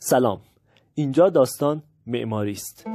سلام. اینجا داستان معماری است.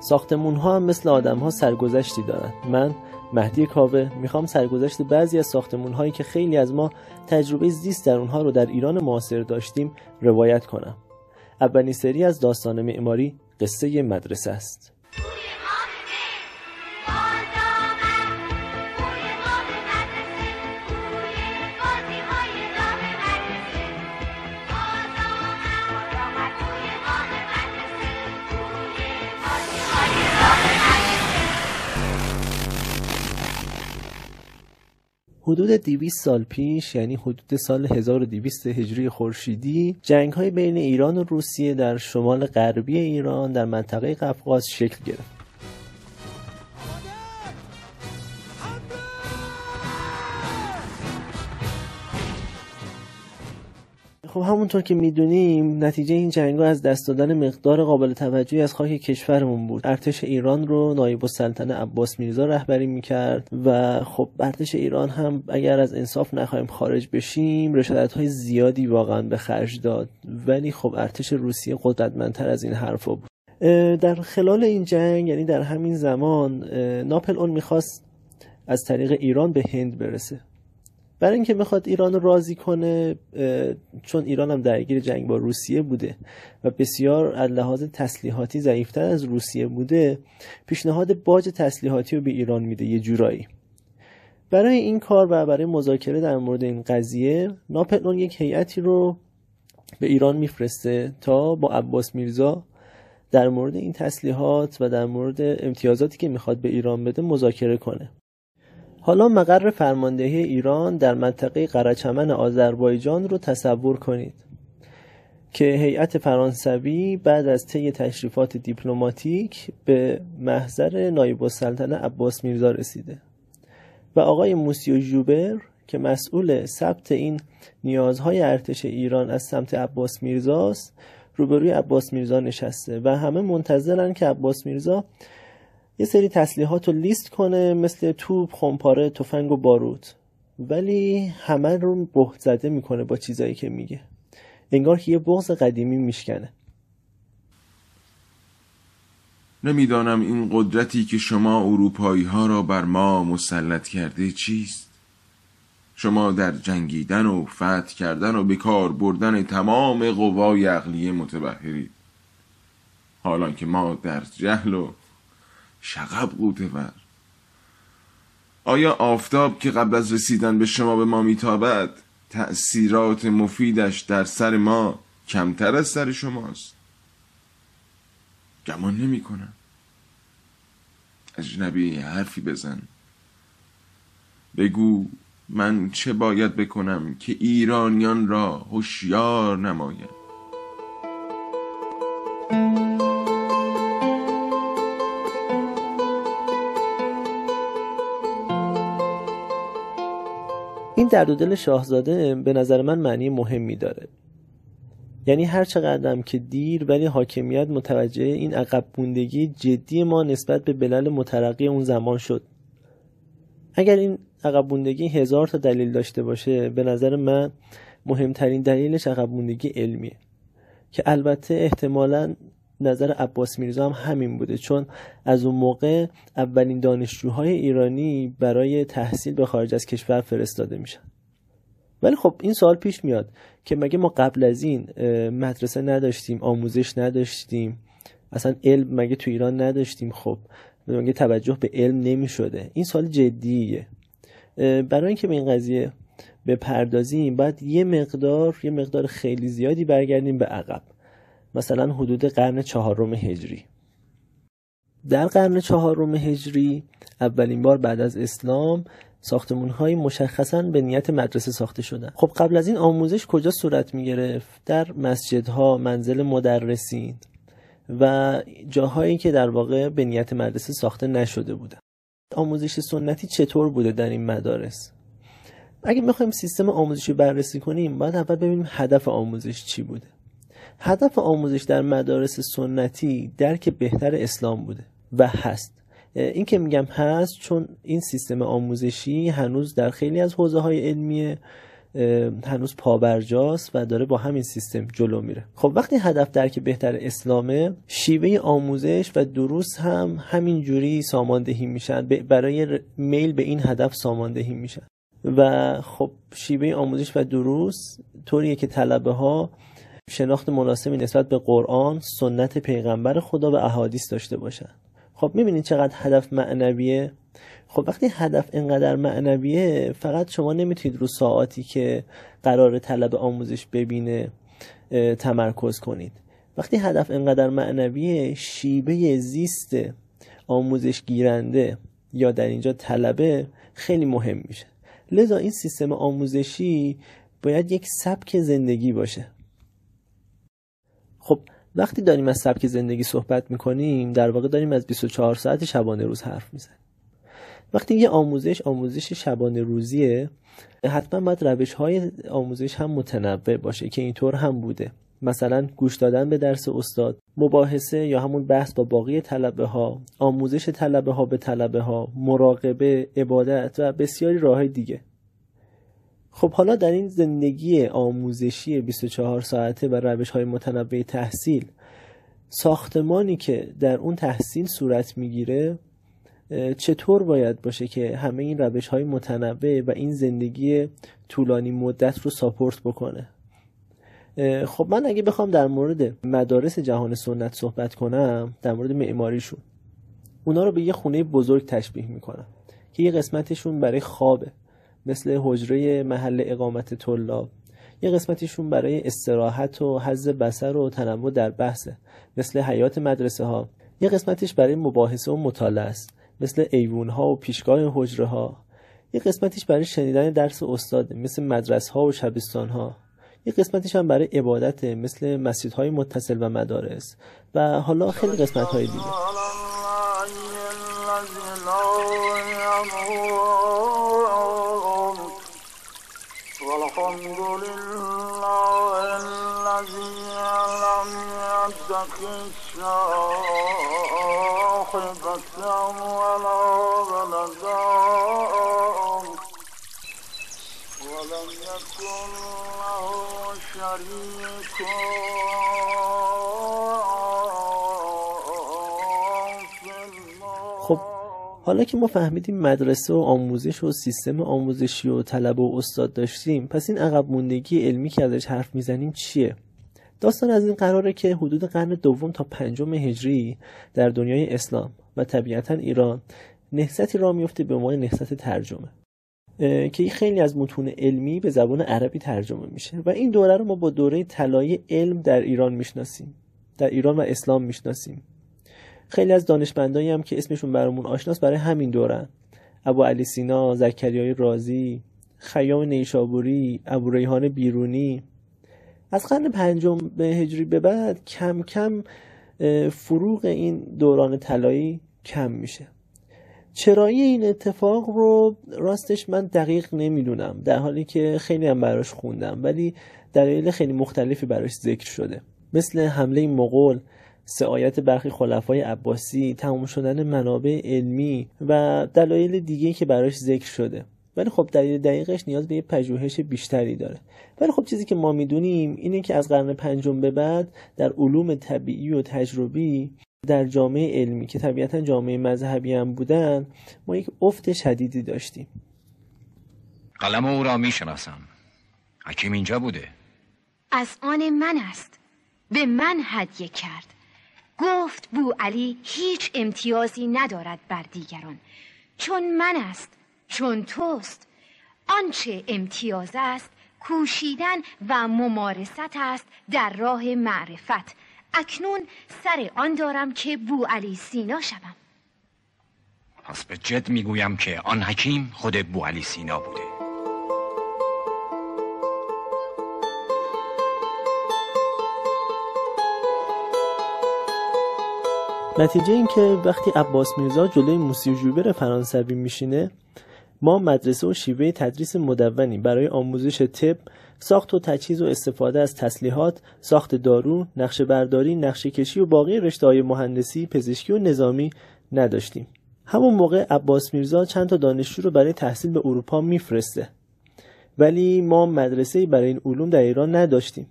ساختمون ها هم مثل آدم ها سرگذشتی دارن. من مهدی کاوه می‌خوام سرگذشت بعضی از ساختمون هایی که خیلی از ما تجربه زیست در اونها رو در ایران معاصر داشتیم روایت کنم. اولین سری از داستان معماری قصه مدرسه است. حدود 200 سال پیش یعنی حدود سال 1200 هجری خورشیدی جنگ های بین ایران و روسیه در شمال غربی ایران در منطقه قفقاز شکل گرفت. خب همونطور که می‌دونیم نتیجه این جنگ از دست دادن مقدار قابل توجهی از خاک کشورمون بود. ارتش ایران رو نایب السلطنه عباس میرزا رهبری می‌کرد و خب ارتش ایران هم اگر از انصاف نخواهیم خارج بشیم رشادت های زیادی واقعا به خرج داد. ولی خب ارتش روسیه قدرتمندتر از این حرفا بود. در خلال این جنگ یعنی در همین زمان ناپل اون می‌خواست از طریق ایران به هند برسه. برای اینکه می‌خواد ایران رو راضی کنه چون ایران هم درگیر جنگ با روسیه بوده و بسیار از لحاظ تسلیحاتی ضعیفتر از روسیه بوده پیشنهاد باج تسلیحاتی رو به ایران میده یه جورایی. برای این کار و برای مذاکره در مورد این قضیه ناپلون یک هیئتی رو به ایران میفرسته تا با عباس میرزا در مورد این تسلیحات و در مورد امتیازاتی که می‌خواد به ایران بده مذاکره کنه. حالا مقر فرماندهی ایران در منطقه قرچمن آذربایجان رو تصور کنید که هیئت فرانسوی بعد از طی تشریفات دیپلماتیک به محضر نایب السلطنه عباس میرزا رسیده و آقای موسیو جوبر که مسئول ثبت این نیازهای ارتش ایران از سمت عباس میرزاست روبروی عباس میرزا نشسته و همه منتظرن که عباس میرزا یه سری تسلیحات رو لیست کنه مثل توپ، خمپاره، تفنگ و باروت ولی همه رو بهت زده می‌کنه با چیزایی که میگه. انگار که یه بغض قدیمی میشکنه. نمی‌دانم این قدرتی که شما اروپایی ها را بر ما مسلط کرده چیست. شما در جنگیدن و فتح کردن و به کار بردن تمام قوای عقلیه متبهرید. حالا که ما در جهل و شقب قوته ور آیا آفتاب که قبل از رسیدن به شما به ما میتابد تأثیرات مفیدش در سر ما کمتر از سر شماست؟ گمان نمی کنم اجنبی حرفی بزن. بگو من چه باید بکنم که ایرانیان را هوشیار نمایم. این درد و دل شاهزاده به نظر من معنی مهمی داره. یعنی هر چقدرم که دیر ولی حاکمیت متوجه این عقب موندگی جدی ما نسبت به بلل مترقی اون زمان شد. اگر این عقب موندگی هزار تا دلیل داشته باشه به نظر من مهمترین دلیلش عقب موندگی علمیه. که البته احتمالا نظر عباس میرزا هم همین بوده. چون از اون موقع اولین دانشجوهای ایرانی برای تحصیل به خارج از کشور فرستاده میشن. ولی خب این سوال پیش میاد که مگه ما قبل از این مدرسه نداشتیم آموزش نداشتیم اصلا علم مگه تو ایران نداشتیم؟ خب مگه توجه به علم نمی شده این سوال جدیه. برای اینکه به این قضیه بپردازیم باید یه مقدار یه مقدار خیلی زیادی برگردیم به عقب. مثلا حدود قرن چهارم هجری. در قرن چهارم هجری اولین بار بعد از اسلام ساختمون های مشخصا به نیت مدرسه ساخته شدن خب قبل از این آموزش کجا صورت می گرفت در مسجدها منزل مدرسین و جاهایی که در واقع به نیت مدرسه ساخته نشده بودن آموزش سنتی چطور بوده در این مدارس؟ اگه می‌خوایم سیستم آموزشی بررسی کنیم باید اول ببینیم هدف آموزش چی بوده. هدف آموزش در مدارس سنتی درک بهتر اسلام بوده و هست. این که میگم هست چون این سیستم آموزشی هنوز در خیلی از حوزه های علمی هنوز پابرجاست و داره با همین سیستم جلو میره. خب وقتی هدف درک بهتر اسلامه شیوه آموزش و دروس هم همین جوری ساماندهی میشن. برای میل به این هدف ساماندهی میشن. و خب شیوه آموزش و دروس طوریه که طلبه ها شناخت مناسبی نسبت به قرآن سنت پیغمبر خدا و احادیث داشته باشن. خب می‌بینید چقدر هدف معنویه؟ خب وقتی هدف اینقدر معنویه فقط شما نمی‌تونید رو ساعتی که قرار طلب آموزش ببینه تمرکز کنید. وقتی هدف اینقدر معنویه شیبه زیست آموزش گیرنده یا در اینجا طلبه خیلی مهم میشه. لذا این سیستم آموزشی باید یک سبک زندگی باشه. خب وقتی داریم از سبک زندگی صحبت می‌کنیم در واقع داریم از 24 ساعت شبانه روز حرف می‌زنیم. وقتی یه آموزش آموزش شبانه روزیه حتما باید روش های آموزش هم متنوع باشه که اینطور هم بوده. مثلا گوش دادن به درس استاد مباحثه یا همون بحث با باقی طلبه ها آموزش طلبه ها به طلبه ها مراقبه عبادت و بسیاری راه دیگه. خب حالا در این زندگی آموزشی 24 ساعته و روش های متنوع تحصیل ساختمانی که در اون تحصیل صورت می‌گیره چطور باید باشه که همه این روش های متنوع و این زندگی طولانی مدت رو ساپورت بکنه؟ خب من اگه بخوام در مورد مدارس جهان سنت صحبت کنم در مورد معماریشون اونا رو به یه خونه بزرگ تشبیه می‌کنم که یه قسمتشون برای خوابه. مثل حجره محل اقامت طلاب. یه قسمتشون برای استراحت و حز بسر و تنوع در بحثه مثل حیات مدرسه ها یه قسمتش برای مباحثه و مطالعه است مثل ایوون ها و پیشگاه حجره ها یه قسمتش برای شنیدن درس استاد مثل مدرسه ها و شبستان ها یه قسمتش هم برای عبادت مثل مسجدهای متصل و مدارس. و حالا خیلی قسمت های دیگه الحمد لله الذي لم يتخذ صاحبة ولا ولدا. ولم يكن له شريك. حالا که ما فهمیدیم مدرسه و آموزش و سیستم آموزشی و طلب و استاد داشتیم پس این عقب موندگی علمی که ازش حرف می‌زنیم چیه؟ داستان از این قراره که حدود قرن دوم تا پنجم هجری در دنیای اسلام و طبیعتا ایران نهضتی را میفته به عنوان نهضت ترجمه که خیلی از متون علمی به زبان عربی ترجمه میشه و این دوره رو ما با دوره طلایی علم در ایران می‌شناسیم در ایران و اسلام می‌شناسیم. خیلی از دانشمندایی هم که اسمشون برامون آشناست برای همین دورن. ابو علی سینا، زکریای رازی، خیام نیشابوری، ابو ریحان بیرونی. از قرن پنجم به هجری به بعد کم کم فروغ این دوران طلایی کم میشه. چرایی این اتفاق رو راستش من دقیق نمی‌دونم در حالی که خیلی هم براش خوندم ولی دلایل خیلی مختلفی براش ذکر شده. مثل حمله مغول سعایت برخی خلفای عباسی تمام شدن منابع علمی و دلایل دیگه که براش ذکر شده. ولی خب دلیل دقیقش نیاز به یه پژوهش بیشتری داره. ولی خب چیزی که ما می‌دونیم اینه که از قرن پنجم به بعد در علوم طبیعی و تجربی در جامعه علمی که طبیعتا جامعه مذهبی هم بودن ما یک افت شدیدی داشتیم. قلم او را می‌شناسم. حکیم اینجا بوده. از آن من است. به من هدیه کرد. گفت بو علی هیچ امتیازی ندارد بر دیگران. چون من است چون توست. آنچه امتیاز است کوشیدن و ممارست است در راه معرفت. اکنون سر آن دارم که بو علی سینا شوم. پس به جد می‌گویم که آن حکیم خود بو علی سینا بوده. نتیجه این که وقتی عباس میرزا جلوی موسی جوبر فرانسوی میشینه ما مدرسه و شیوه تدریس مدونی برای آموزش طب ساخت و تجهیز و استفاده از تسلیحات ساخت دارو نقشه برداری نقشه کشی و باقی رشته های مهندسی پزشکی و نظامی نداشتیم. همون موقع عباس میرزا چند تا دانشجو رو برای تحصیل به اروپا میفرسته. ولی ما مدرسه برای این علوم در ایران نداشتیم.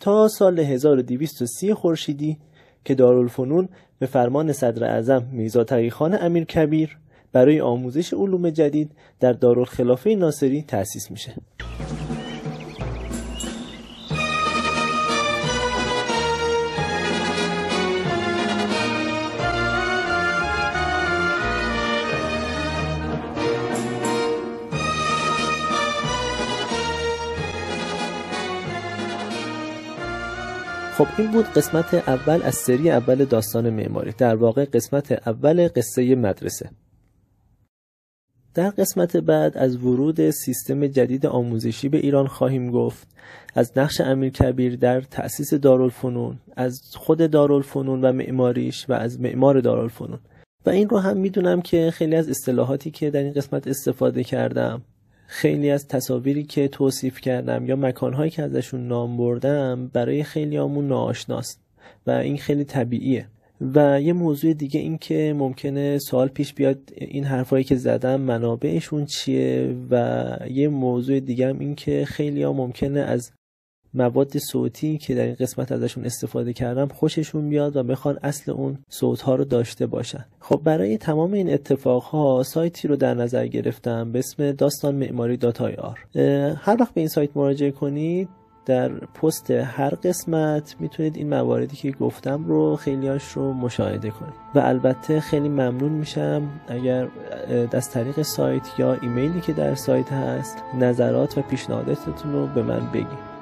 تا سال 1230 خورشیدی که دارالفنون به فرمان صدر اعظم میرزا تقیخان امیر کبیر برای آموزش علوم جدید در دارالخلافه ناصری تأسیس میشه. خب این بود قسمت اول از سری اول داستان معماری. در واقع قسمت اول قصه مدرسه. در قسمت بعد از ورود سیستم جدید آموزشی به ایران خواهیم گفت. از نقش امیر کبیر در تأسیس دارالفنون از خود دارالفنون و معماریش و از معمار دارالفنون. و این رو هم می‌دونم که خیلی از اصطلاحاتی که در این قسمت استفاده کردم خیلی از تصاویری که توصیف کردم یا مکانهایی که ازشون نام بردم برای خیلی آمون ناآشناست و این خیلی طبیعیه. و یه موضوع دیگه این که ممکنه سوال پیش بیاد این حرفایی که زدم منابعشون چیه؟ و یه موضوع دیگه هم این که خیلی ها ممکنه از مواد صوتی که در این قسمت ازشون استفاده کردم خوششون بیاد و بخوان اصل اون صوت ها رو داشته باشن. خب برای تمام این اتفاق ها سایتی رو در نظر گرفتم به اسم داستان معماری داتای آر هر وقت به این سایت مراجعه کنید در پست هر قسمت می‌تونید این مواردی که گفتم رو خیلیاش رو مشاهده کنید. و البته خیلی ممنون میشم اگر از طریق سایت یا ایمیلی که در سایت هست نظرات و پیشنهاداتتون رو به من بگید.